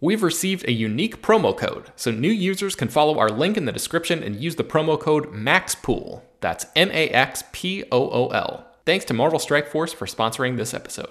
We've received a unique promo code, so new users can follow our link in the description and use the promo code MAXPOOL. That's M A X P O O L. Thanks to Marvel Strike Force for sponsoring this episode.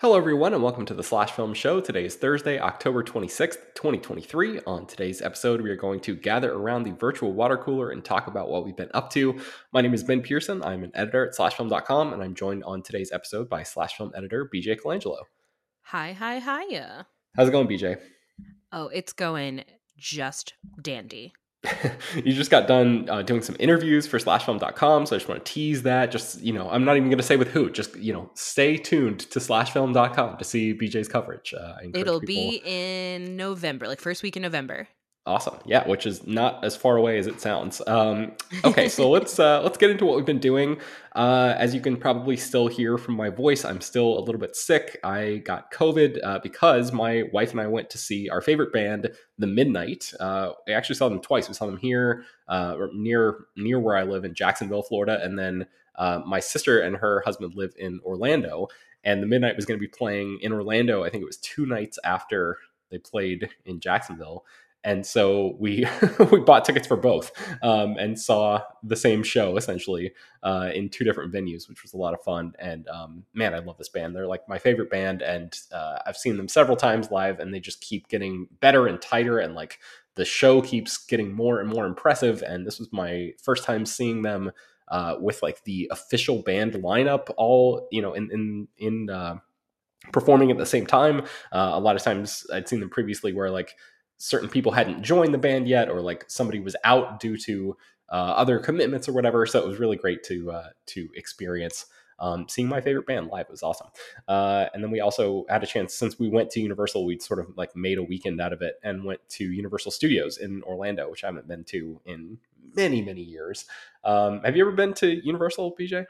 Hello, everyone, and welcome to the Slash Film Show. Today is Thursday, October 26th, 2023. On today's episode, we are going to gather around the virtual water cooler and talk about what we've been up to. My name is Ben Pearson. I'm an editor at slashfilm.com, and I'm joined on today's episode by Slash Film editor BJ Colangelo. Hi, hi, hiya. How's it going, BJ? Oh, it's going just dandy. you just got done uh, doing some interviews for slashfilm.com so i just want to tease that just you know i'm not even going to say with who just you know stay tuned to slashfilm.com to see bj's coverage. Uh, it'll people... be in november like first week in november Awesome. Yeah, which is not as far away as it sounds. Um, okay, so let's uh, let's get into what we've been doing. Uh, as you can probably still hear from my voice, I'm still a little bit sick. I got COVID uh, because my wife and I went to see our favorite band, The Midnight. Uh, I actually saw them twice. We saw them here uh, near near where I live in Jacksonville, Florida, and then uh, my sister and her husband live in Orlando. And The Midnight was going to be playing in Orlando. I think it was two nights after they played in Jacksonville and so we we bought tickets for both um, and saw the same show essentially uh, in two different venues, which was a lot of fun. And um, man, I love this band. They're like my favorite band, and uh, I've seen them several times live, and they just keep getting better and tighter, and like the show keeps getting more and more impressive. And this was my first time seeing them uh, with like the official band lineup, all you know, in in in uh, performing at the same time. Uh, a lot of times I'd seen them previously where like certain people hadn't joined the band yet, or like somebody was out due to uh, other commitments or whatever. So it was really great to uh, to experience. Um, seeing my favorite band live was awesome. Uh, and then we also had a chance since we went to Universal, we'd sort of like made a weekend out of it and went to Universal Studios in Orlando, which I haven't been to in many, many years. Um, have you ever been to Universal, BJ?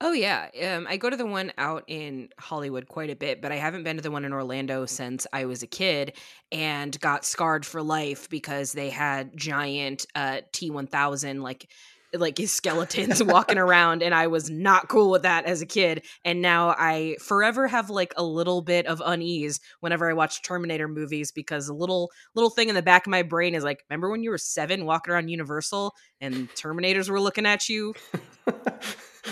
Oh yeah, um, I go to the one out in Hollywood quite a bit, but I haven't been to the one in Orlando since I was a kid and got scarred for life because they had giant uh, T1000 like like his skeletons walking around and I was not cool with that as a kid and now I forever have like a little bit of unease whenever I watch Terminator movies because a little little thing in the back of my brain is like remember when you were 7 walking around Universal and Terminators were looking at you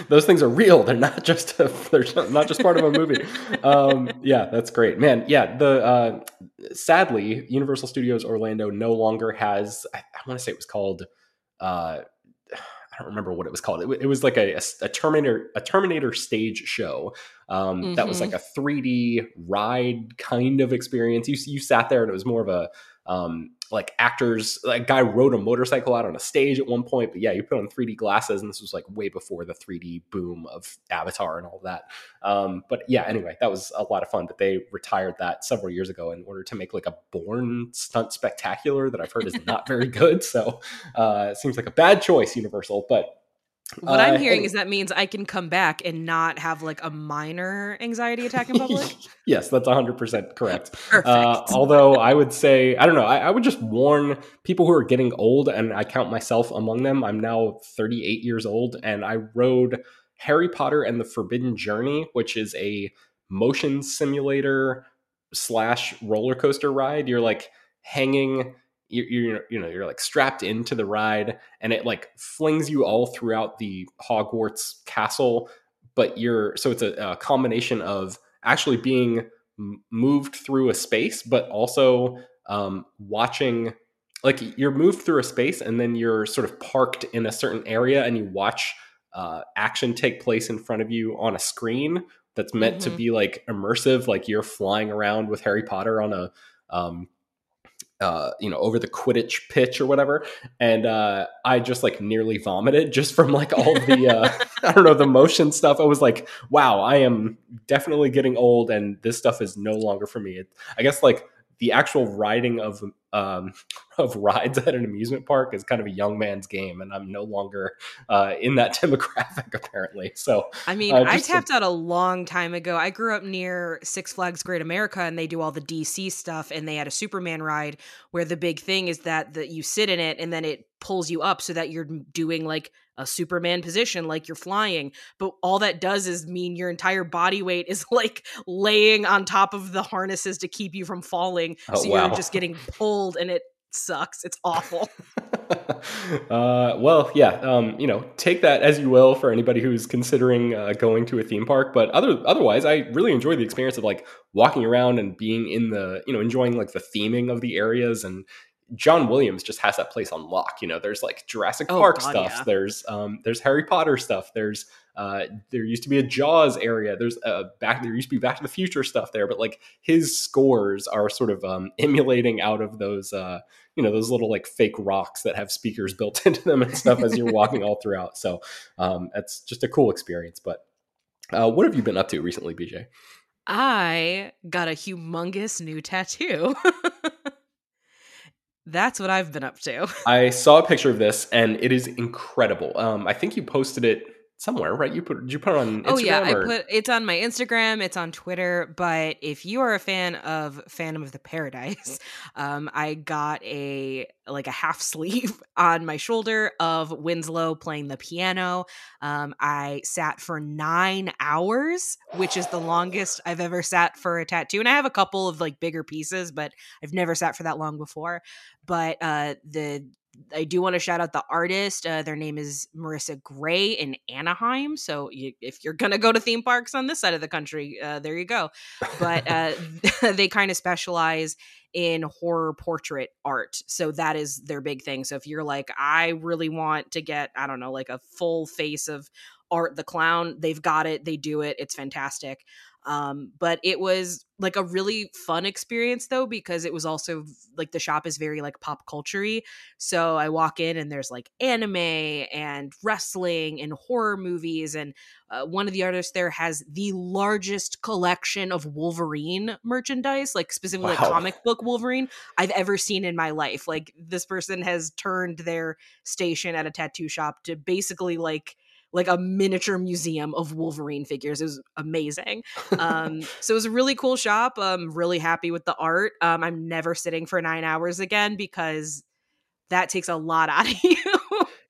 those things are real they're not just a, they're not just part of a movie um, yeah that's great man yeah the uh, sadly universal studios orlando no longer has i, I want to say it was called uh, I don't remember what it was called. It, it was like a, a, a, Terminator a Terminator stage show um, mm-hmm. that was like mm-hmm. a 3D ride kind of experience. You you sat there and it was more of a um, like actors like guy rode a motorcycle out on a stage at one point but yeah you put on 3d glasses and this was like way before the 3d boom of avatar and all that. Um, but yeah anyway that was a lot of fun but they retired that several years ago in order to make like a Bourne stunt spectacular that i've heard is not very good so uh, it seems like a bad choice universal but what uh, I'm hearing is that means I can come back and not have like a minor anxiety attack in public. yes, that's 100% correct. Perfect. Uh, although I would say, I don't know, I, I, would just warn people who are getting old, and I count myself among them. I'm now 38 years old, and I rode Harry Potter and the Forbidden Journey, which is a motion simulator slash roller coaster ride. You're like hanging you're, you're you know you're like strapped into the ride and it like flings you all throughout the Hogwarts castle but you're so it's a, a combination of actually being moved through a space but also um, watching like you're moved through a space and then you're sort of parked in a certain area and you watch uh, action take place in front of you on a screen that's meant mm-hmm. to be like immersive like you're flying around with harry potter on a um, uh, you know, over the Quidditch pitch or whatever, and uh, I just like nearly vomited just from like all the uh, I don't know the motion stuff. I was like, wow, I am definitely getting old, and this stuff is no longer for me. It, I guess like the actual riding of um, of rides at an amusement park is kind of a young man's game, and I'm no longer uh, in that demographic apparently. So I mean, uh, I tapped out a long time ago. I grew up near Six Flags Great America, and they do all the DC stuff, and they had a Superman ride where the big thing is that that you sit in it, and then it pulls you up so that you're doing like a Superman position, like you're flying. But all that does is mean your entire body weight is like laying on top of the harnesses to keep you from falling. Oh, so wow. you're just getting pulled and it sucks. It's awful. uh, well, yeah, um, you know, take that as you will for anybody who's considering uh, going to a theme park. But other otherwise, I really enjoy the experience of like walking around and being in the, you know, enjoying like the theming of the areas and John Williams just has that place on lock. You know, there's like Jurassic oh, Park God, stuff. Yeah. There's um, there's Harry Potter stuff. There's uh, there used to be a Jaws area. There's a back there used to be Back to the Future stuff there. But like his scores are sort of um, emulating out of those uh, you know those little like fake rocks that have speakers built into them and stuff as you're walking all throughout. So um, that's just a cool experience. But uh, what have you been up to recently, BJ? I got a humongous new tattoo. That's what I've been up to. I saw a picture of this and it is incredible. Um, I think you posted it somewhere, right? You put did you put it on Instagram? Oh yeah, or? I put it's on my Instagram, it's on Twitter. But if you are a fan of Phantom of the Paradise, um, I got a like a half sleeve on my shoulder of Winslow playing the piano. Um, I sat for nine hours, which is the longest I've ever sat for a tattoo. And I have a couple of like bigger pieces, but I've never sat for that long before. But uh, the I do want to shout out the artist. Uh, their name is Marissa Gray in Anaheim. So you, if you're gonna go to theme parks on this side of the country, uh, there you go. But uh, they kind of specialize in horror portrait art. So that is their big thing. So if you're like, I really want to get, I don't know, like a full face of Art the Clown, they've got it. They do it. It's fantastic. Um, but it was like a really fun experience though because it was also like the shop is very like pop culturey. So I walk in and there's like anime and wrestling and horror movies and uh, one of the artists there has the largest collection of Wolverine merchandise, like specifically wow. like comic book Wolverine I've ever seen in my life. Like this person has turned their station at a tattoo shop to basically like like a miniature museum of Wolverine figures. It was amazing. Um, so it was a really cool shop. I'm really happy with the art. Um, I'm never sitting for nine hours again because that takes a lot out of you.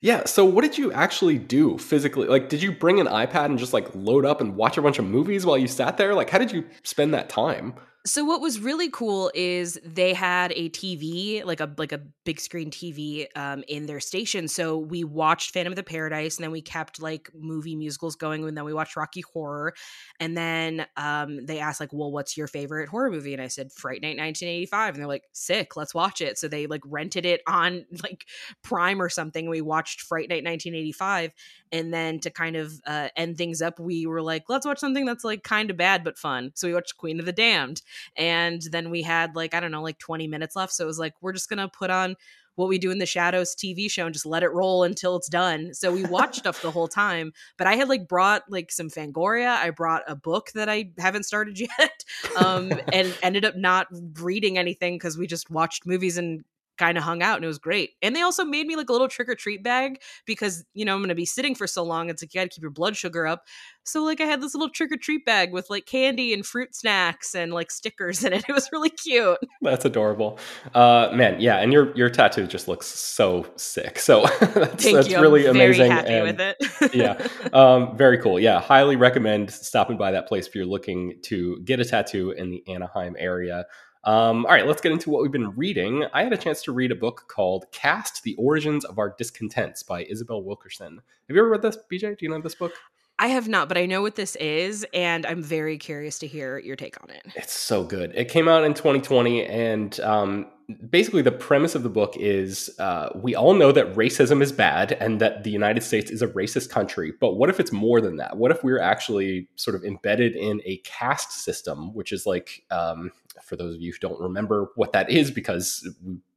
Yeah. So, what did you actually do physically? Like, did you bring an iPad and just like load up and watch a bunch of movies while you sat there? Like, how did you spend that time? So what was really cool is they had a TV, like a like a big screen TV, um, in their station. So we watched Phantom of the Paradise, and then we kept like movie musicals going, and then we watched Rocky Horror, and then um, they asked like, "Well, what's your favorite horror movie?" And I said, "Fright Night 1985," and they're like, "Sick, let's watch it." So they like rented it on like Prime or something. We watched Fright Night 1985, and then to kind of uh, end things up, we were like, "Let's watch something that's like kind of bad but fun." So we watched Queen of the Damned and then we had like, I don't know, like 20 minutes left. So it was like, we're just going to put on what we do in the shadows TV show and just let it roll until it's done. So we watched stuff the whole time. But I had like brought like some Fangoria. I brought a book that I haven't started yet, um, and ended up not reading anything because we just watched movies and kind of hung out and it was great. And they also made me like a little trick or treat bag because, you know, I'm going to be sitting for so long. It's like you got to keep your blood sugar up. So, like, I had this little trick or treat bag with like candy and fruit snacks and like stickers in it. It was really cute. That's adorable. Uh, man, yeah. And your, your tattoo just looks so sick. So, that's, that's really amazing. happy and- with it. yeah. Um, very cool. Yeah. Highly recommend stopping by that place if you're looking to get a tattoo in the Anaheim area. Um, all right, let's get into what we've been reading. I had a chance to read a book called Caste The Origins of Our Discontents by Isabel Wilkerson. Have you ever read this, BJ? Do you know this book? I have not, but I know what this is, and I'm very curious to hear your take on it. It's so good. It came out in 2020, and um, basically the premise of the book is uh, we all know that racism is bad and that the United States is a racist country. But what if it's more than that? What if we're actually sort of embedded in a caste system, which is like, um, for those of you who don't remember what that is because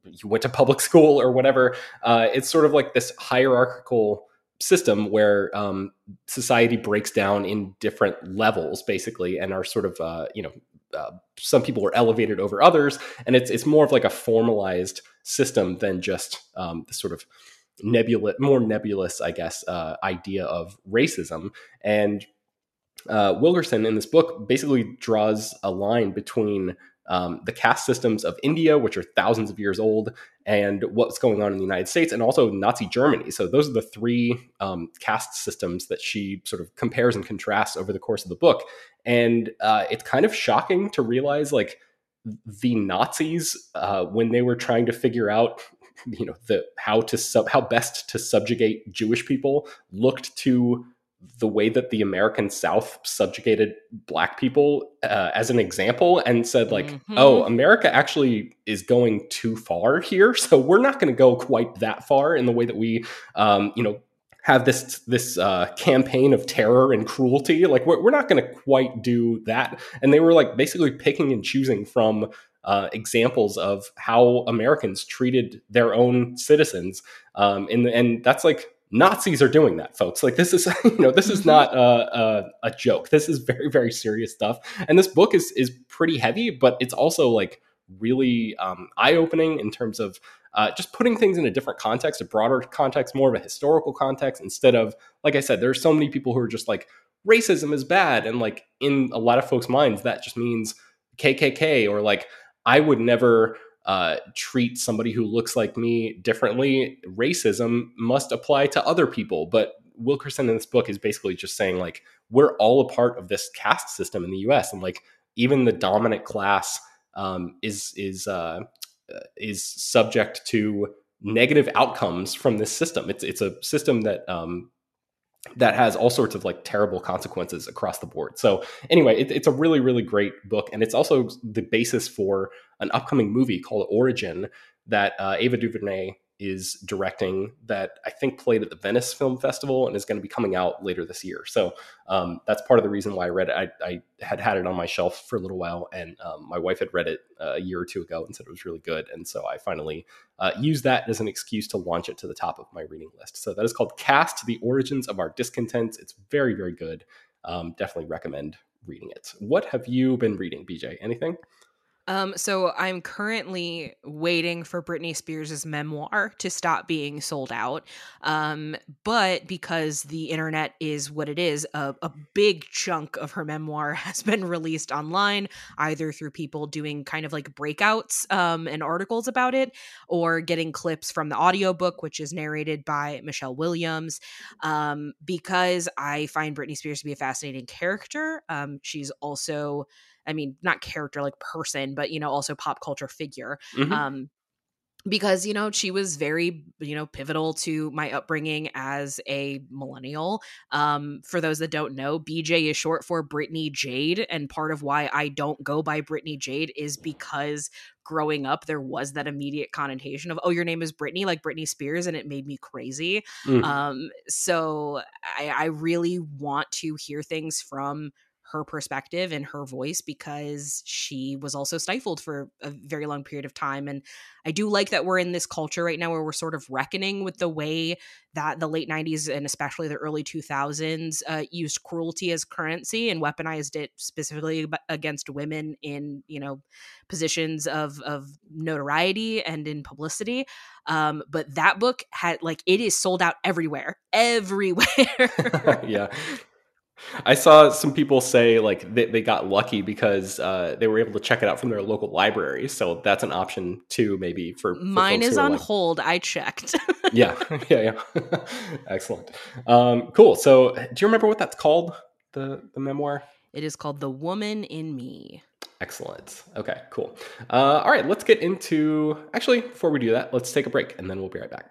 you went to public school or whatever, uh, it's sort of like this hierarchical system where um, society breaks down in different levels basically and are sort of uh, you know uh, some people are elevated over others and it's it's more of like a formalized system than just um, the sort of nebulous more nebulous i guess uh, idea of racism. And uh, wilkerson in this book basically draws a line between um, the caste systems of India, which are thousands of years old, and what's going on in the United States, and also Nazi Germany. So those are the three um, caste systems that she sort of compares and contrasts over the course of the book. And uh, it's kind of shocking to realize, like, the Nazis uh, when they were trying to figure out, you know, the how to sub how best to subjugate Jewish people, looked to the way that the American South subjugated black people uh, as an example and said like, Mhm. oh, America actually is going too far here, so we're not going to go quite that far in the way that we, um, you know, have this this uh, campaign of terror and cruelty. Like we're, we're not going to quite do that. And they were like basically picking and choosing from uh, examples of how Americans treated their own citizens. Um, and and that's like Nazis are doing that, folks. Like this is, you know, this is Mhm. not a, a, a joke. This is very, very serious stuff. And this book is is pretty heavy, but it's also like really um, eye opening in terms of uh, just putting things in a different context, a broader context, more of a historical context, instead of, like I said, there's so many people who are just like racism is bad, and like in a lot of folks' minds, that just means KKK or like I would never uh, treat somebody who looks like me differently. Racism must apply to other people. But Wilkerson in this book is basically just saying, like, we're all a part of this caste system in the US. And like, even the dominant class um, is, is, uh, is subject to negative outcomes from this system. It's, it's a system that, um, that has all sorts of like terrible consequences across the board. So anyway, it, it's a really, really great book. And it's also the basis for an upcoming movie called Origin that uh, Ava DuVernay is directing that I think played at the Venice Film Festival and is going to be coming out later this year. So um, that's part of the reason why I read it. I, I, had had it on my shelf for a little while, and um, my wife had read it uh, a year or two ago and said it was really good. And so I finally uh, used that as an excuse to launch it to the top of my reading list. So that is called Caste: The Origins of Our Discontents. It's very, very good. Um, definitely recommend reading it. What have you been reading, BJ? Anything? Um, so I'm currently waiting for Britney Spears' memoir to stop being sold out. Um, but because the internet is what it is, a, a big chunk of her memoir has been released online, either through people doing kind of like breakouts um, and articles about it, or getting clips from the audiobook, which is narrated by Michelle Williams. Um, because I find Britney Spears to be a fascinating character. Um, she's also I mean, not character like person, but you know, also pop culture figure. Mm-hmm. Um, because you know she was very you know pivotal to my upbringing as a millennial um for those that don't know bj is short for brittany jade and part of why i don't go by brittany jade is because growing up there was that immediate connotation of oh your name is brittany like britney spears and it made me crazy mm. um so i i really want to hear things from her perspective and her voice because she was also stifled for a very long period of time. And I do like that we're in this culture right now where we're sort of reckoning with the way that the late 90s and especially the early 2000s uh, used cruelty as currency and weaponized it specifically against women in, you know, positions of, of notoriety and in publicity. Um, but that book had like it is sold out everywhere, everywhere. yeah. I saw some people say like they, they got lucky because uh, they were able to check it out from their local library. So that's an option too, maybe for, for mine is on like, hold. I checked. yeah, yeah, yeah. Excellent. Um, cool. So, do you remember what that's called? The the memoir. It is called "The Woman in Me." Excellent. Okay, cool. Uh, all right, let's get into. Actually, before we do that, let's take a break, and then we'll be right back.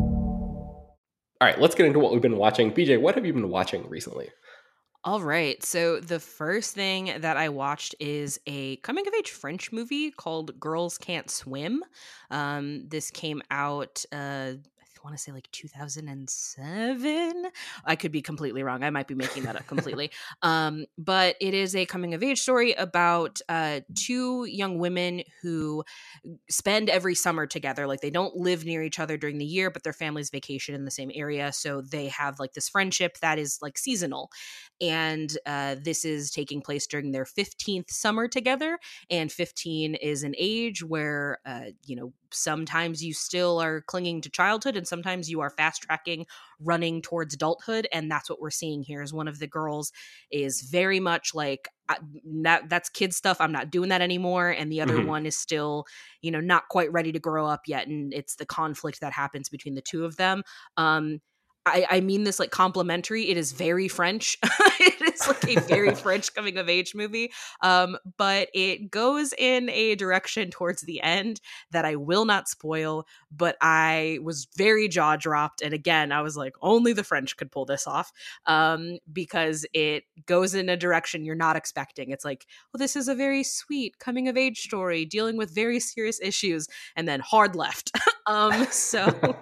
All right, let's get into what we've been watching. BJ, what have you been watching recently? All right. So the first thing that I watched is a coming of age French movie called Girls Can't Swim. Um, this came out uh, want to say like 2007. I could be completely wrong. I might be making that up completely. um, but it is a coming of age story about uh, two young women who spend every summer together. Like they don't live near each other during the year, but their families vacation in the same area. So they have like this friendship that is like seasonal. And uh, this is taking place during their 15th summer together. And 15 is an age where, uh, you know, sometimes you still are clinging to childhood and sometimes you are fast tracking running towards adulthood and that's what we're seeing here is one of the girls is very much like that that's kid stuff i'm not doing that anymore and the other mm-hmm. one is still you know not quite ready to grow up yet and it's the conflict that happens between the two of them um I, I mean this like complimentary. It is very French. it is like a very French coming of age movie. Um, but it goes in a direction towards the end that I will not spoil. But I was very jaw dropped, and again, I was like, only the French could pull this off, um, because it goes in a direction you're not expecting. It's like, well, this is a very sweet coming of age story dealing with very serious issues, and then hard left. um, so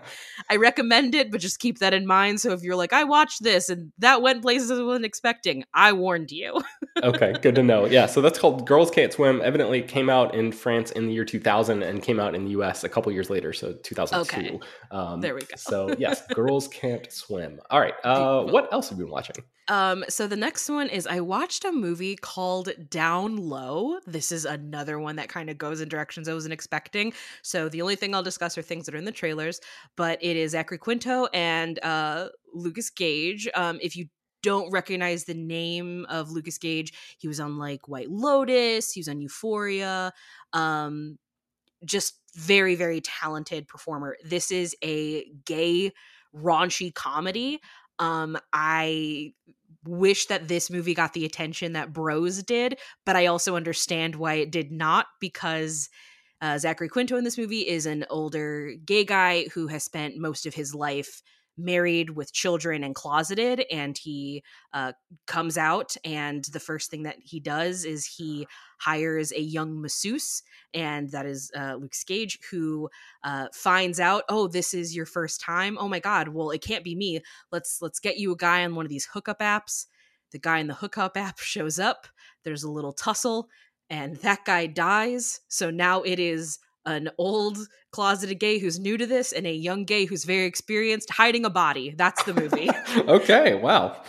I recommend it, but just keep that in mind. So if you're like, I watched this and that went places I wasn't expecting, I warned you. okay, good to know. Yeah, so that's called Girls Can't Swim. Evidently came out in France in the year 2000 and came out in the US a couple years later, so 2002. Okay. Um, there we go. so yes, Girls Can't Swim. All right, uh, what else have you been watching? Um, so the next one is I watched a movie called Down Low. This is another one that kind of goes in directions I wasn't expecting. So the only thing I'll discuss are things that are in the trailers, but it is Zachary Quinto and uh, Lucas Gage. Um, if you don't recognize the name of Lucas Gage, he was on like White Lotus, he was on Euphoria. Um, just very, very talented performer. This is a gay raunchy comedy. Um, I wish that this movie got the attention that Bros did, but I also understand why it did not because uh, Zachary Quinto in this movie is an older gay guy who has spent most of his life married with children and closeted and he uh, comes out and the first thing that he does is he hires a young masseuse and that is uh, Lucas Gage, who uh, finds out oh this is your first time? Oh my god well it can't be me. Let's let's get you a guy on one of these hookup apps. The guy in the hookup app shows up there's a little tussle and that guy dies. So now it is an old closeted gay who's new to this and a young gay who's very experienced hiding a body. That's the movie. okay, wow.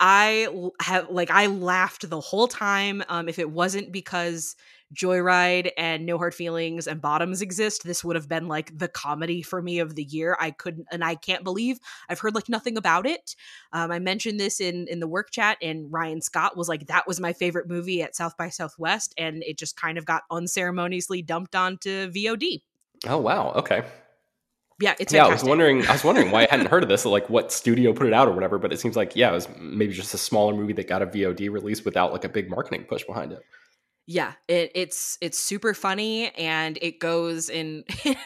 I have like I laughed the whole time. Um, if it wasn't because Joyride and No Hard Feelings and Bottoms exist, this would have been like the comedy for me of the year. I couldn't, and I can't believe I've heard like nothing about it. Um, I mentioned this in in the work chat, and Ryan Scott was like, "That was my favorite movie at South by Southwest," and it just kind of got unceremoniously dumped onto VOD. Oh wow! Okay. Yeah, it's yeah. Fantastic. I was wondering. I was wondering why I hadn't heard of this. Like, what studio put it out or whatever. But it seems like yeah, it was maybe just a smaller movie that got a VOD release without like a big marketing push behind it yeah it, it's it's super funny and it goes in, in,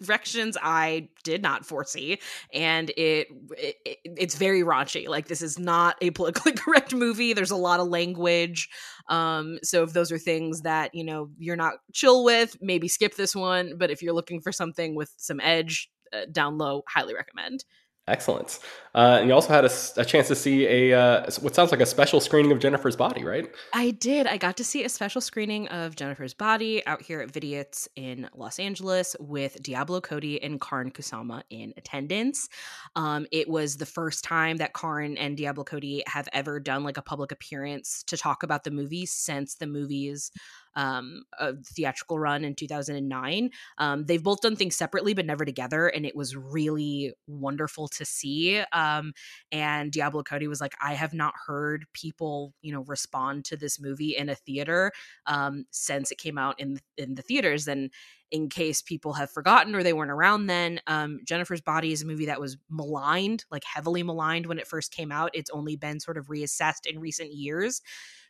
directions i did not foresee and it, it, it's very raunchy like this is not a politically correct movie there's a lot of language um so if those are things that you know you're not chill with maybe skip this one but if you're looking for something with some edge uh, down low highly recommend Excellent. Uh, and you also had a, a chance to see a uh, what sounds like a special screening of Jennifer's Body, right? I did. I got to see a special screening of Jennifer's Body out here at Vidiots in Los Angeles with Diablo Cody and Karyn Kusama in attendance. Um, it was the first time that Karyn and Diablo Cody have ever done like a public appearance to talk about the movie since the movie's um, a theatrical run in 2009. Um, they've both done things separately, but never together. And it was really wonderful to see. Um, and Diablo Cody was like, I have not heard people, you know, respond to this movie in a theater um, since it came out in, in the theaters. And in case people have forgotten or they weren't around then. Um, Jennifer's Body is a movie that was maligned, like heavily maligned when it first came out. It's only been sort of reassessed in recent years.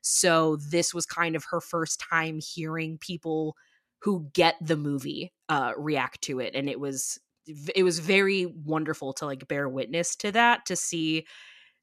So this was kind of her first time hearing people who get the movie uh, react to it, and it was it was very wonderful to like bear witness to that to see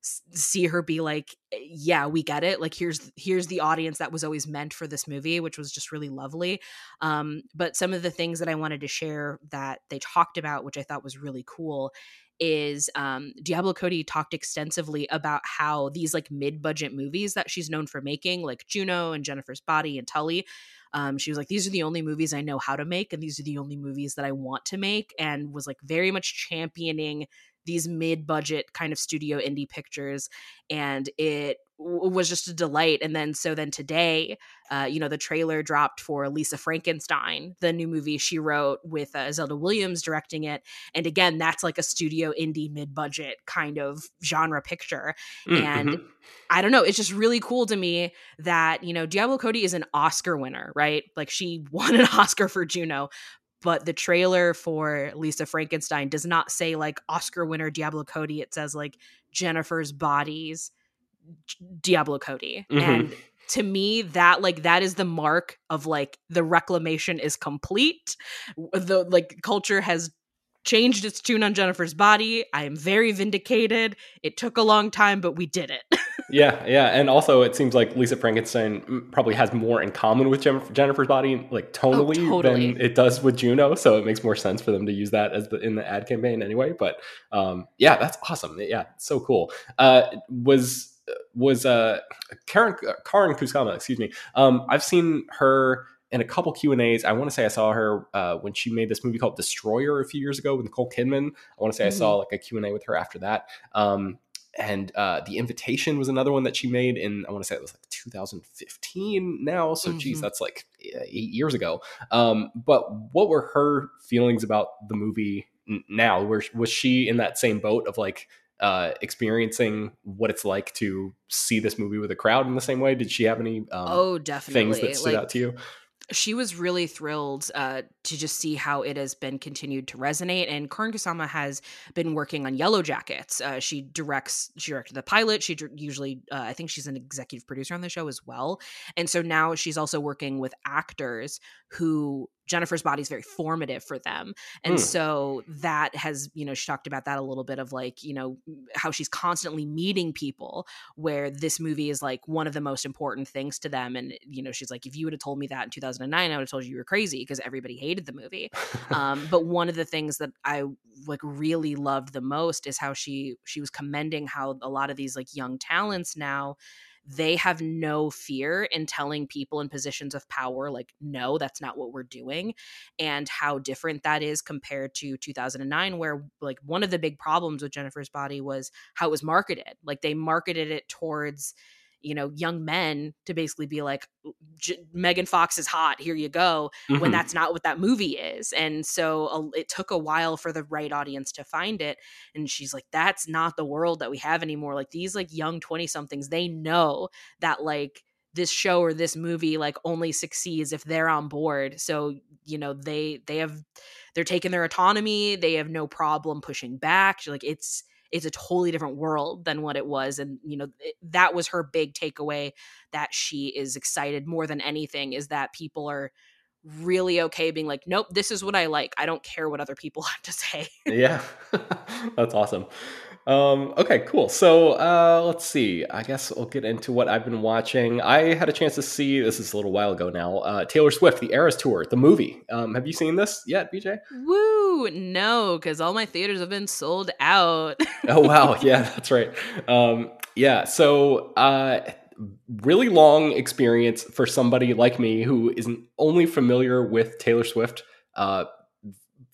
see her be like eh, yeah we get it like here's here's the audience that was always meant for this movie which was just really lovely um but some of the things that i wanted to share that they talked about which i thought was really cool is um, Diablo Cody talked extensively about how these like mid budget movies that she's known for making, like Juno and Jennifer's Body and Tully, um, she was like, these are the only movies I know how to make, and these are the only movies that I want to make, and was like very much championing these mid budget kind of studio indie pictures. And it was just a delight. And then so then today, uh, you know, the trailer dropped for Lisa Frankenstein, the new movie she wrote with uh, Zelda Williams directing it. And again, that's like a studio indie mid budget kind of genre picture. Mm-hmm. And I don't know, it's just really cool to me that, you know, Diablo Cody is an Oscar winner, right? Like she won an Oscar for Juno, but the trailer for Lisa Frankenstein does not say like Oscar winner Diablo Cody. It says like Jennifer's bodies Diablo Cody. Mm-hmm. And to me that like that is the mark of like the reclamation is complete. The like culture has changed its tune on Jennifer's body. I am very vindicated. It took a long time, but we did it. yeah, yeah, and also it seems like Lisa Frankenstein probably has more in common with Jennifer's body, like oh, tonally, oh, totally. than it does with Juno. So it makes more sense for them to use that as the in the ad campaign anyway. But um, yeah, that's awesome. Yeah, so cool. Uh, was was uh Karen Karyn Kusama, excuse me. Um, I've seen her in a couple Q and A's. I want to say I saw her uh, when she made this movie called Destroyer a few years ago with Nicole Kidman. I want to say mm-hmm. I saw like a Q and A with her after that. Um, and uh, the invitation was another one that she made in I want to say it was like 2015 now. So mm-hmm. geez, that's like eight years ago. Um, but what were her feelings about the movie now? Where was she in that same boat of like uh, experiencing what it's like to see this movie with a crowd in the same way? Did she have any um, oh definitely things that stood like, out to you? She was really thrilled uh, to just see how it has been continued to resonate. And Karyn Kusama has been working on Yellowjackets. Uh, she directs, she directed the pilot. She usually, uh, I think she's an executive producer on the show as well. And so now she's also working with actors who Jennifer's body is very formative for them. And Mm. so that has, you know, she talked about that a little bit of like, you know, how she's constantly meeting people where this movie is like one of the most important things to them. And, you know, she's like, if you would have told me that in 2009, I would have told you you were crazy because everybody hated the movie. um, but one of the things that I like really loved the most is how she she was commending how a lot of these like young talents now they have no fear in telling people in positions of power like no that's not what we're doing and how different that is compared to 2009 where like one of the big problems with jennifer's body was how it was marketed. Like they marketed it towards you know young men to basically be like J- megan fox is hot here you go when Mhm. that's not what that movie is and so uh, it took a while for the right audience to find it and she's like that's not the world that we have anymore like these like young 20 somethings they know that like this show or this movie like only succeeds if they're on board so you know they they have they're taking their autonomy they have no problem pushing back She's like it's it's a totally different world than what it was and you know it, that was her big takeaway that she is excited more than anything is that people are really okay being like nope this is what i like. I don't care what other people have to say. Yeah. That's awesome um okay cool. So uh let's see. I guess we'll get into what i've been watching. I had a chance to see this is a little while ago now uh taylor swift the eras tour the movie. Um have you seen this yet bj woo no because all my theaters have been sold out. Oh wow. Yeah that's right. Um yeah so uh really long experience for somebody like me who isn't only familiar with taylor swift uh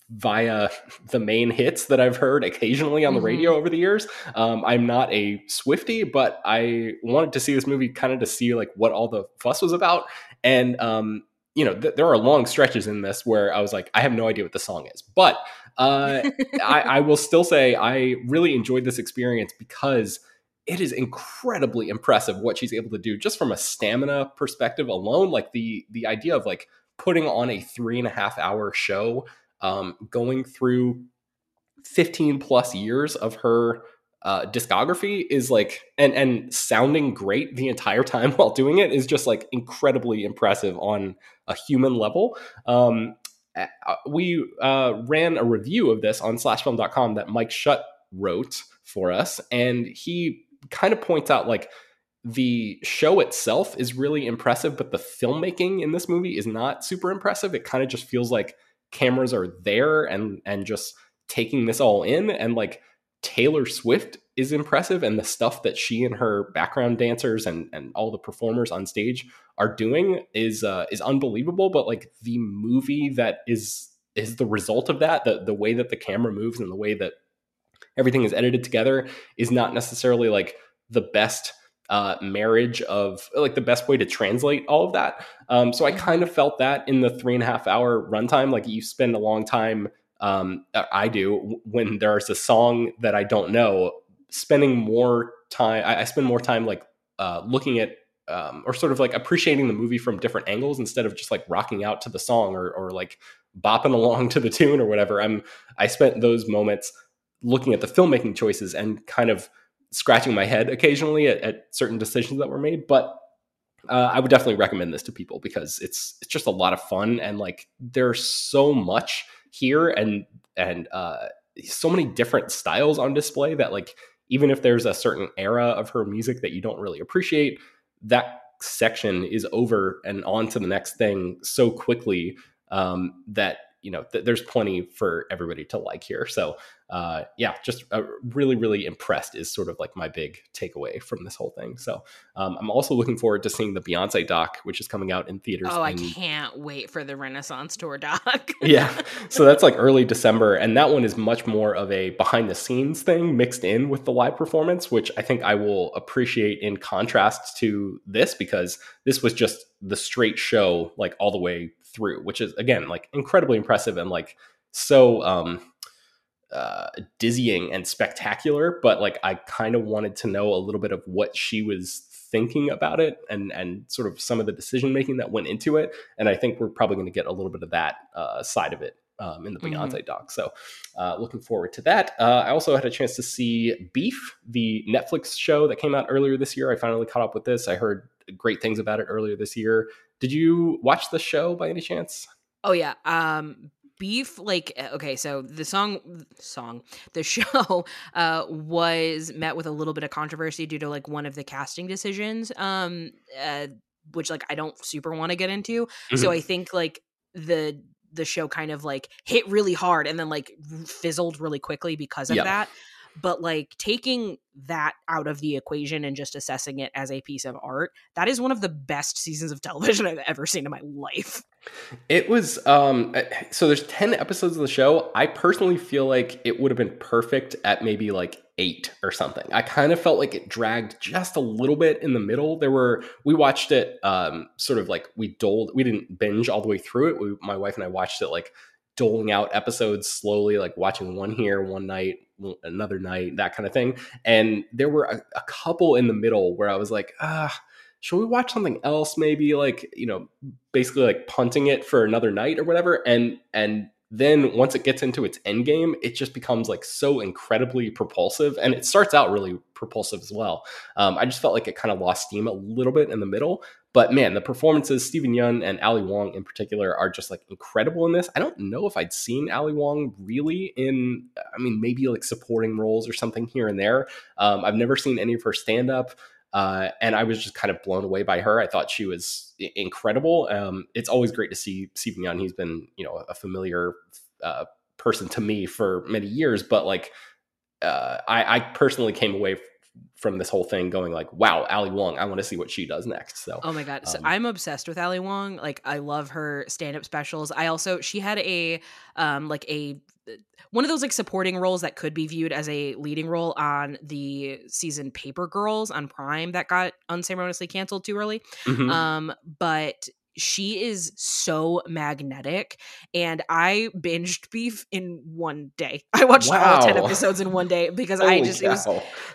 via the main hits that I've heard occasionally on the Mhm. radio over the years. Um, I'm not a Swifty, but I wanted to see this movie kind of to see like what all the fuss was about. And um, you know, th- there are long stretches in this where I was like, I have no idea what the song is, but uh, I, I will still say I really enjoyed this experience because it is incredibly impressive what she's able to do just from a stamina perspective alone. Like the the idea of like putting on a three and a half hour show, um, going through 15 plus years of her uh, discography is like and and sounding great the entire time while doing it is just like incredibly impressive on a human level. Um, uh, we uh, ran a review of this on slashfilm.com that Mike Shutt wrote for us, and he kind of points out like the show itself is really impressive, but the filmmaking in this movie is not super impressive. It kind of just feels like cameras are there and and just taking this all in, and like Taylor Swift is impressive, and the stuff that she and her background dancers and and all the performers on stage are doing is uh, is unbelievable. But like the movie that is is the result of that, the the way that the camera moves and the way that everything is edited together is not necessarily like the best uh, marriage of like the best way to translate all of that. Um, so I kind of felt that in the three and a half hour runtime, like you spend a long time. Um, I do when there's a song that I don't know, spending more time. I, I spend more time like uh, looking at um, or sort of like appreciating the movie from different angles instead of just like rocking out to the song or or like bopping along to the tune or whatever. I'm I spent those moments looking at the filmmaking choices and kind of scratching my head occasionally at, at certain decisions that were made. But uh, I would definitely recommend this to people because it's it's just a lot of fun and like there's so much here and and uh, so many different styles on display that like even if there's a certain era of her music that you don't really appreciate, that section is over and on to the next thing so quickly um, that you know th- there's plenty for everybody to like here. So uh, yeah, just uh, really really impressed is sort of like my big takeaway from this whole thing. So um, I'm also looking forward to seeing the Beyonce doc, which is coming out in theaters. oh i can't wait for the renaissance tour doc yeah. So that's like early December. And that one is much more of a behind the scenes thing mixed in with the live performance, which I think I will appreciate in contrast to this because this was just the straight show, like all the way through, which is again like incredibly impressive and like so um uh dizzying and spectacular but like i kind of wanted to know a little bit of what she was thinking about it and and sort of some of the decision making that went into it and i think we're probably going to get a little bit of that uh, side of it um, in the Mhm. beyonce doc. So uh, looking forward to that. Uh, i also had a chance to see beef the netflix show that came out earlier this year. I finally caught up with this. I heard great things about it earlier this year did you watch the show by any chance Oh yeah. Um beef like eh, okay so the song song the show uh was met with a little bit of controversy due to like one of the casting decisions um uh, which like i don't super want to get into mm-hmm. so i think like the the show kind of like hit really hard and then like fizzled really quickly because of yep. that but like taking that out of the equation and just assessing it as a piece of art that is one of the best seasons of television i've ever seen in my life. It was um eh, so there's 10 episodes of the show. I personally feel like it would have been perfect at maybe like eight or something. I kind of felt like it dragged just a little bit in the middle. There were we watched it um sort of like we doled we didn't binge all the way through it. We, my wife and i watched it like doling out episodes slowly, like watching one here, one night, another night, that kind of thing. And there were a, a couple in the middle where I was like, ah, should we watch something else? Maybe like, you know, basically like punting it for another night or whatever. And, and then once it gets into its end game, it just becomes like so incredibly propulsive, and it starts out really propulsive as well. Um, I just felt like it kind of lost steam a little bit in the middle, but man, the performances, Steven Yeun and Ali Wong in particular, are just like incredible in this. I don't know if I'd seen Ali Wong really in, I mean, maybe like supporting roles or something here and there. Um, I've never seen any of her stand up. Uh, and I was just kind of blown away by her. I thought she was incredible. Um, it's always great to see Steven Yeun. He's been, you know, a familiar uh, person to me for many years, but like, uh, I, I, personally came away from this whole thing going like wow ali wong i want to see what she does next so oh my god so um, i'm obsessed with ali wong like i love her stand-up specials i also she had a um like a one of those like supporting roles that could be viewed as a leading role on the season paper girls on prime that got unceremoniously canceled too early. Mm-hmm. um but she is so magnetic and i binged beef in one day. I watched wow. all 10 episodes in one day because i just it was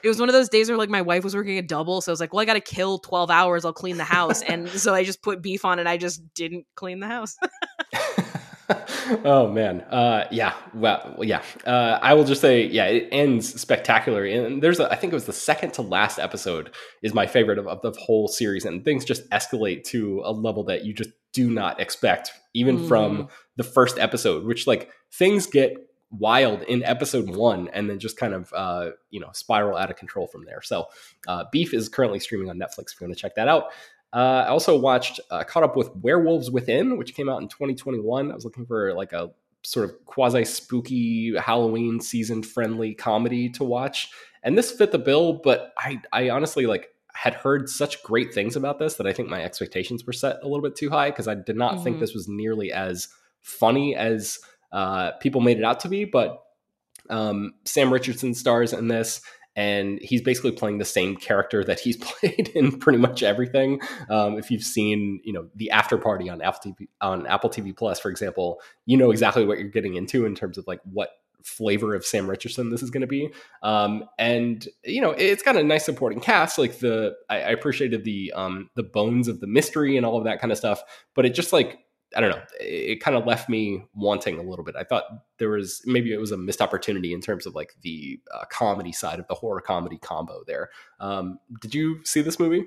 it was one of those days where like my wife was working a double so i was like well i gotta kill 12 hours i'll clean the house. And so i just put beef on and i just didn't clean the house oh man, uh, yeah, well, yeah. Uh, I will just say, yeah, it ends spectacularly, and there's, a, I think it was the second to last episode is my favorite of, of, the whole series, and things just escalate to a level that you just do not expect, even mm. from the first episode, which like things get wild in episode one and then just kind of uh, you know spiral out of control from there. So uh, beef is currently streaming on netflix if you want to check that out uh, I also watched, uh, caught up with Werewolves Within, which came out in 2021. I was looking for like a sort of quasi spooky Halloween season friendly comedy to watch, and this fit the bill. But I, I honestly like had heard such great things about this that I think my expectations were set a little bit too high because I did not mm-hmm. think this was nearly as funny as uh, people made it out to be. But um, Sam Richardson stars in this, and he's basically playing the same character that he's played in pretty much everything. Um, if you've seen, you know, the after party on Apple TV on Apple TV Plus, for example, you know exactly what you're getting into in terms of like what flavor of Sam Richardson this is going to be. Um, and you know, it's got a nice supporting cast. Like the, I, I appreciated the um, the bones of the mystery and all of that kind of stuff. But it just like I don't know. It, kind of left me wanting a little bit. I thought there was maybe it was a missed opportunity in terms of like the uh, comedy side of the horror comedy combo there. Um, did you see this movie?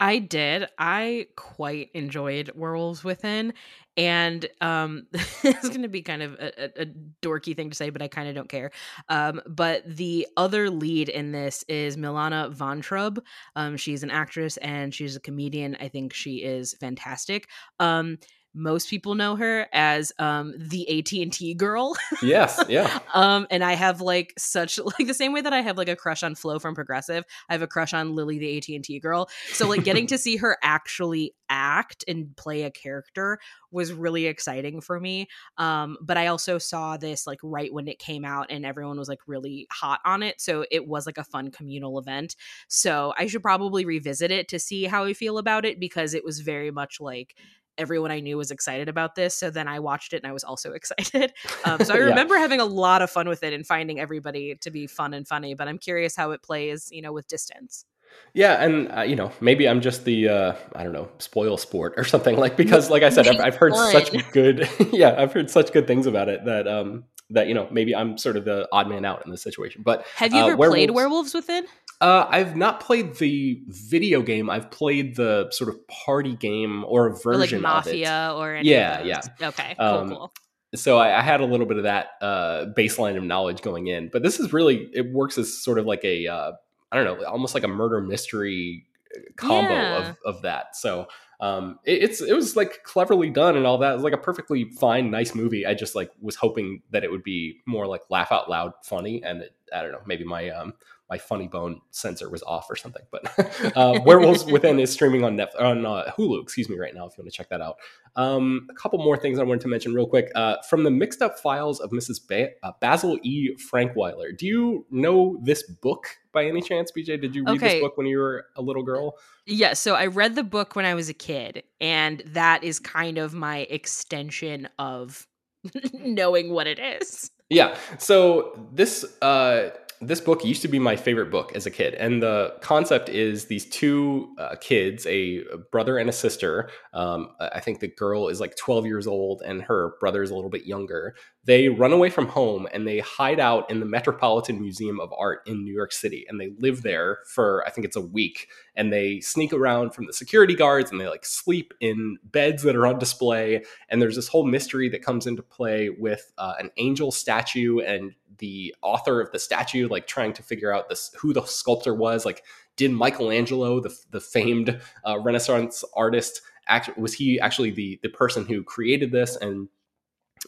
I did. I quite enjoyed Werewolves Within, and um, it's going to be kind of a, a, dorky thing to say, but I kind of don't care. Um, but the other lead in this is Milana Vayntrub. Um, she's an actress and she's a comedian. I think she is fantastic. Um, most people know her as um the AT&T girl. yes, yeah. um and I have like such like the same way that I have like a crush on Flo from Progressive, I have a crush on Lily the AT&T girl. So like getting to see her actually act and play a character was really exciting for me. Um but I also saw this like right when it came out and everyone was like really hot on it, so it was like a fun communal event. So I should probably revisit it to see how I feel about it because it was very much like everyone I knew was excited about this. So then I watched it and I was also excited. Um, so I remember yeah. having a lot of fun with it and finding everybody to be fun and funny. But I'm curious how it plays, you know, with distance. Yeah, and uh, you know, maybe I'm just the uh, I don't know, spoil sport or something like because, like I said, I've, I've heard such good, yeah, I've heard such good things about it that um that you know maybe I'm sort of the odd man out in this situation. But have you uh, ever werewolves, played Werewolves Within? Uh, I've not played the video game. I've played the sort of party game or a Or, version like of it. Mafia or Yeah, yeah. Okay, cool, Um, cool. so I, I had a little bit of that uh, baseline of knowledge going in, but this is really it works as sort of like a uh, I don't know, almost like a murder mystery uh, combo Yeah. of of that. So um, it, it's it was like cleverly done and all that. It was like a perfectly fine, nice movie. I just like was hoping that it would be more like laugh out loud funny, and it, I don't know, maybe my um my funny bone sensor was off or something. But uh, Werewolves Within is streaming on Netflix, on uh, Hulu, excuse me, right now if you want to check that out. Um, a couple more things I wanted to mention real quick. Uh, from the mixed up files of Mrs. Ba- uh, Basil E. Frankweiler. Do you know this book by any chance, BJ? Did you read Okay. this book when you were a little girl? Yeah, so I read the book when I was a kid, and that is kind of my extension of knowing what it is. Yeah. So this uh, this book used to be my favorite book as a kid, and the concept is these two uh, kids, a brother and a sister. Um, I think the girl is like 12 years old, and her brother is a little bit younger. They run away from home and they hide out in the Metropolitan Museum of Art in New York City, and they live there for I think it's a week. And they sneak around from the security guards, and they like sleep in beds that are on display and there's this whole mystery that comes into play with uh, an angel statue and the author of the statue like trying to figure out this who the sculptor was like did michelangelo the, the famed uh, renaissance artist act, was he actually the the person who created this? And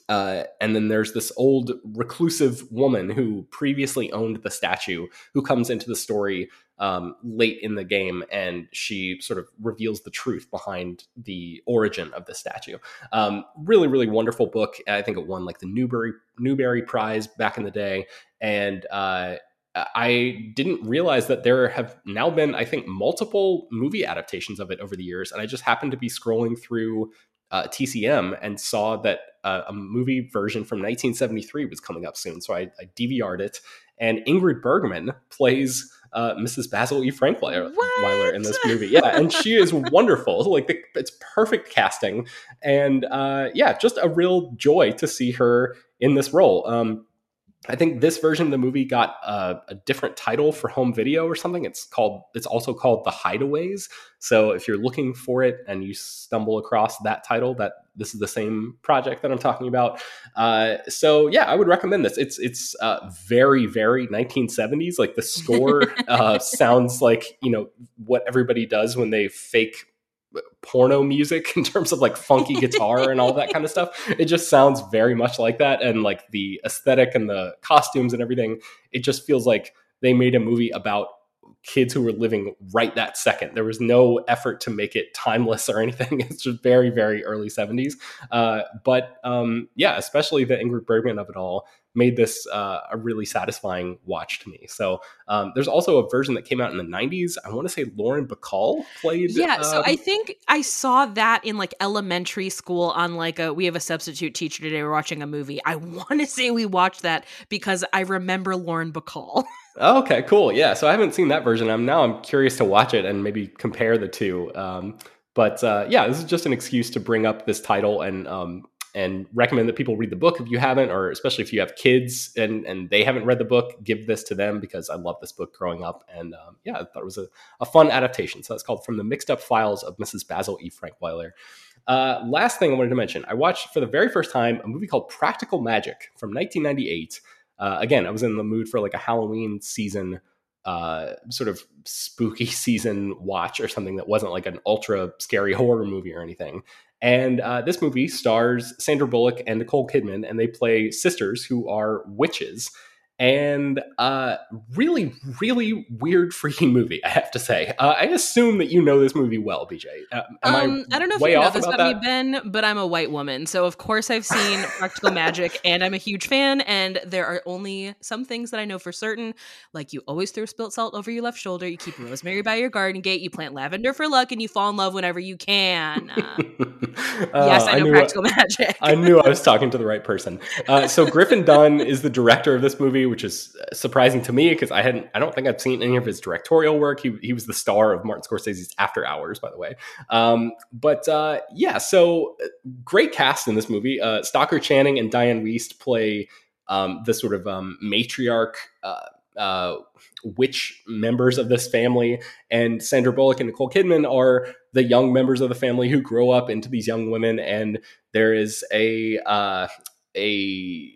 uh, and then there's this old reclusive woman who previously owned the statue who comes into the story um, late in the game and she sort of reveals the truth behind the origin of the statue. Um, really, really wonderful book. I think it won like the Newbery Newbery Prize back in the day, and uh, I didn't realize that there have now been, I think, multiple movie adaptations of it over the years. And I just happened to be scrolling through uh, TCM and saw that uh, a movie version from 1973 was coming up soon. So I, I DVR'd it, and Ingrid Bergman plays uh, Mrs. Basil E. Frankweiler Weiler in this movie. Yeah, and she is wonderful. Like the, it's perfect casting, and uh, yeah, just a real joy to see her in this role. Um, I think this version of the movie got uh, a different title for home video or something. It's called. It's also called The Hideaways. So if you're looking for it and you stumble across that title, that this is the same project that I'm talking about. Uh, so yeah, I would recommend this. It's it's uh, very very 1970s. Like the score uh, sounds like you know what everybody does when they fake porno music in terms of like funky guitar and all that kind of stuff. It just sounds very much like that. And like the aesthetic and the costumes and everything, it just feels like they made a movie about kids who were living right that second. There was no effort to make it timeless or anything. It's just very, very early 70s. Uh, but um, yeah, especially the Ingrid Bergman of it all made this uh, a really satisfying watch to me. So um, there's also a version that came out in the 90s. I want to say Lauren Bacall played. Yeah, so um, I think I saw that in like elementary school on like a we have a substitute teacher today. We're watching a movie. I want to say we watched that because I remember Lauren Bacall. Okay, cool. Yeah, so I haven't seen that version. I'm now I'm curious to watch it and maybe compare the two. Um, but uh, yeah, this is just an excuse to bring up this title and um, and recommend that people read the book if you haven't, or especially if you have kids and and they haven't read the book, give this to them because I love this book growing up. And um, yeah, I thought it was a, a fun adaptation. So that's called From the Mixed Up Files of Mrs. Basil E. Frankweiler. Uh, last thing I wanted to mention, I watched for the very first time a movie called Practical Magic from 1998. Uh, again, I was in the mood for like a Halloween season, uh, sort of spooky season watch or something that wasn't like an ultra scary horror movie or anything. And uh, this movie stars Sandra Bullock and Nicole Kidman, and they play sisters who are witches. And uh, really, really weird freaking movie, I have to say. Uh, I assume that you know this movie well, BJ. Uh, um, I, I, don't know if you know this about about me. Ben, but I'm a white woman, so of course I've seen Practical Magic, and I'm a huge fan. And there are only some things that I know for certain, like you always throw spilt salt over your left shoulder, you keep rosemary by your garden gate, you plant lavender for luck, and you fall in love whenever you can. Uh, yes, Uh, I know knew- Practical Magic. I knew I was talking to the right person. Uh, so Griffin Dunne is the director of this movie, which is uh, surprising to me because I hadn't. I don't think I've seen any of his directorial work. He he was the star of Martin Scorsese's After Hours, by the way. Um, but uh, yeah, so uh, great cast in this movie. Uh, Stockard Channing and Dianne Wiest play um, the sort of um, matriarch. Uh, uh, witch members of this family, and Sandra Bullock and Nicole Kidman are the young members of the family who grow up into these young women. And there is a uh, a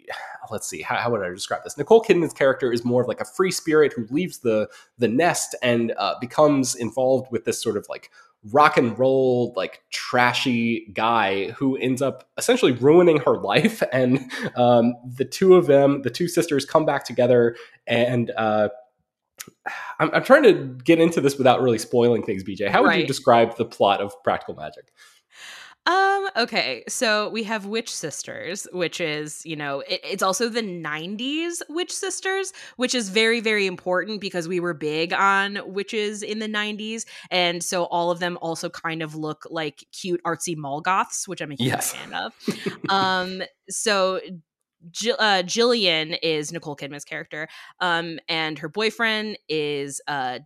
let's see how, how, would I describe this? Nicole Kidman's character is more of like a free spirit who leaves the the nest and uh, becomes involved with this sort of like rock and roll like trashy guy who ends up essentially ruining her life and um, the two of them the two sisters come back together and uh, I'm, I'm, trying to get into this without really spoiling things bj how would right. you describe the plot of practical magic um, okay. So we have Witch Sisters, which is, you know, it, it's also the 90s Witch Sisters, which is very, very important because we were big on witches in the 90s. And so all of them also kind of look like cute, artsy mall goths, which I'm a huge yes. fan of. um, so Jill, uh, Gillian is Nicole Kidman's character, um, and her boyfriend is uh,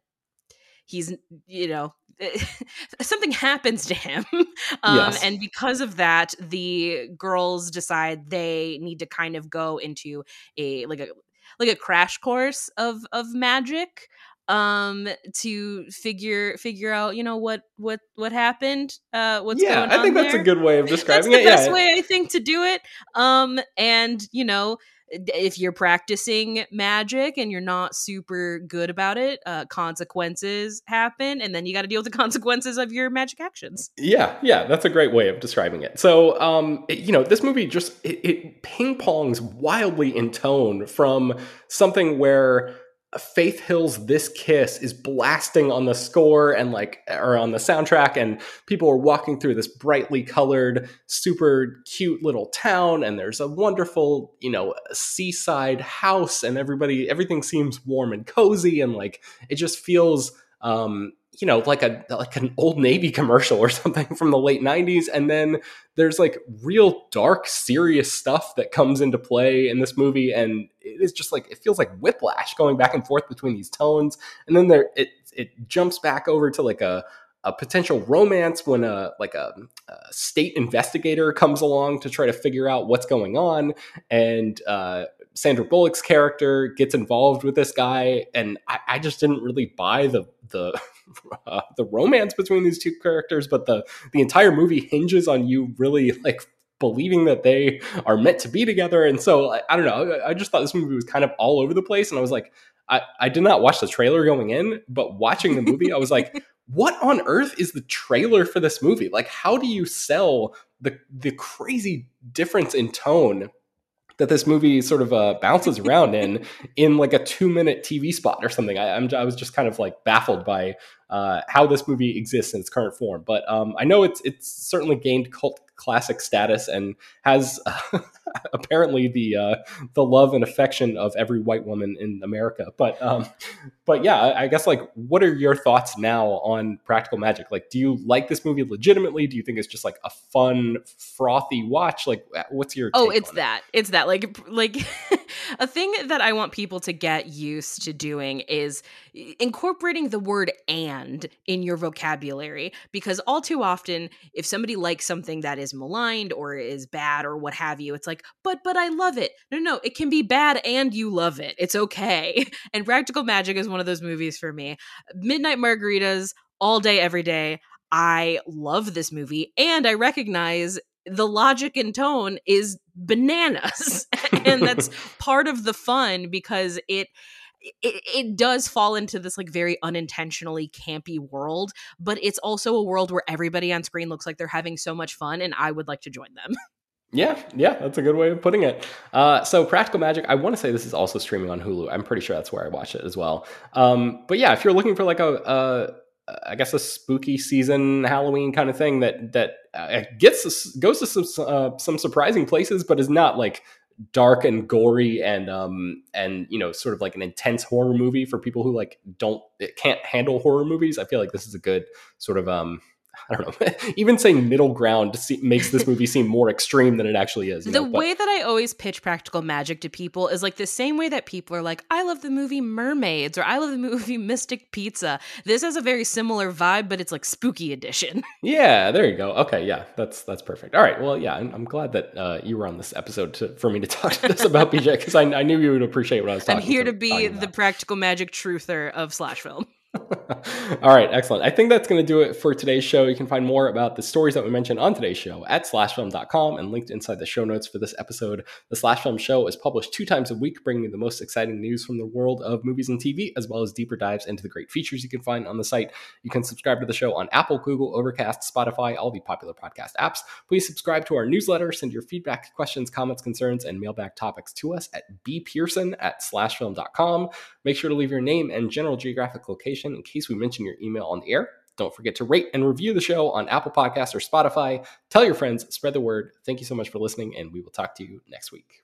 he's you know something happens to him um, yes. and because of that the girls decide they need to kind of go into a like a like a crash course of of magic um to figure figure out you know what what what happened uh what's yeah, going on i think there. that's a good way of describing that's the it best yeah. way i think to do it um and you know if you're practicing magic and you're not super good about it, uh, consequences happen, and then you got to deal with the consequences of your magic actions. Yeah, yeah, that's a great way of describing it. So, um, it, you know, this movie just it, it ping pongs wildly in tone from something where Faith Hill's This Kiss is blasting on the score and like or on the soundtrack and people are walking through this brightly colored super cute little town and there's a wonderful, you know, seaside house and everybody everything seems warm and cozy and like it just feels um you know like a like an old navy commercial or something from the late 90s and then there's like real dark serious stuff that comes into play in this movie and it is just like it feels like whiplash going back and forth between these tones and then there it it jumps back over to like a a potential romance when a like a, a, state investigator comes along to try to figure out what's going on and uh, Sandra Bullock's character gets involved with this guy, and I, I just didn't really buy the the uh, the romance between these two characters. But the the entire movie hinges on you really like believing that they are meant to be together. And so I, I don't know. I, I just thought this movie was kind of all over the place, and I was like, I, I did not watch the trailer going in, but watching the movie, I was like. What on earth is the trailer for this movie? Like, how do you sell the the crazy difference in tone that this movie sort of uh, bounces around in in like a two minute TV spot or something. I, I'm, I was just kind of like baffled by uh, how this movie exists in its current form. But um, I know it's it's certainly gained cult classic status and has uh, apparently the uh, the love and affection of every white woman in America. But um, but yeah, I guess like, what are your thoughts now on Practical Magic? Like, do you like this movie legitimately? Do you think it's just like a fun, frothy watch? Like, what's your? Oh, it's that. It? It's that. Like like a thing that I want people to get used to doing is incorporating the word "and" in your vocabulary because all too often, if somebody likes something that is maligned or is bad or what have you, it's like, but but I love it. No, no, it can be bad and you love it. It's okay. And Practical Magic is one of those movies for me. Midnight Margaritas all day, every day. I love this movie and I recognize the logic and tone is bananas. and that's part of the fun because it it, it does fall into this like very unintentionally campy world, but it's also a world where everybody on screen looks like they're having so much fun, and I would like to join them. Yeah, yeah, that's a good way of putting it. Uh, so, Practical Magic, I want to say this is also streaming on Hulu. I'm pretty sure that's where I watch it as well. Um, but yeah, if you're looking for like a, a, I guess a spooky season Halloween kind of thing that that uh, gets goes to some uh, some surprising places, but is not like dark and gory and um and you know sort of like an intense horror movie for people who like don't it can't handle horror movies. I feel like this is a good sort of um I don't know. Even saying middle ground makes this movie seem more extreme than it actually is. The know? way that I always pitch practical magic to people is like the same way that people are like, I love the movie Mermaids or I love the movie Mystic Pizza. This has a very similar vibe, but it's like spooky edition. Yeah, there you go. Okay, yeah, that's that's perfect. All right, well, yeah, I'm, I'm glad that uh, you were on this episode to, for me to talk to this about BJ because I, I, knew you would appreciate what I was talking. I'm here to be the practical magic truther of slash film. All right, excellent. I think that's going to do it for today's show. You can find more about the stories that we mentioned on today's show at slashfilm.com and linked inside the show notes for this episode. The Slash Film Show is published two times a week, bringing you the most exciting news from the world of movies and TV, as well as deeper dives into the great features you can find on the site. You can subscribe to the show on Apple, Google, Overcast, Spotify, all the popular podcast apps. Please subscribe to our newsletter, send your feedback, questions, comments, concerns, and mailbag topics to us at bpearson at slashfilm.com. Make sure to leave your name and general geographic location in case we mention your email on the air. Don't forget to rate and review the show on Apple Podcasts or Spotify. Tell your friends, spread the word. Thank you so much for listening, and we will talk to you next week.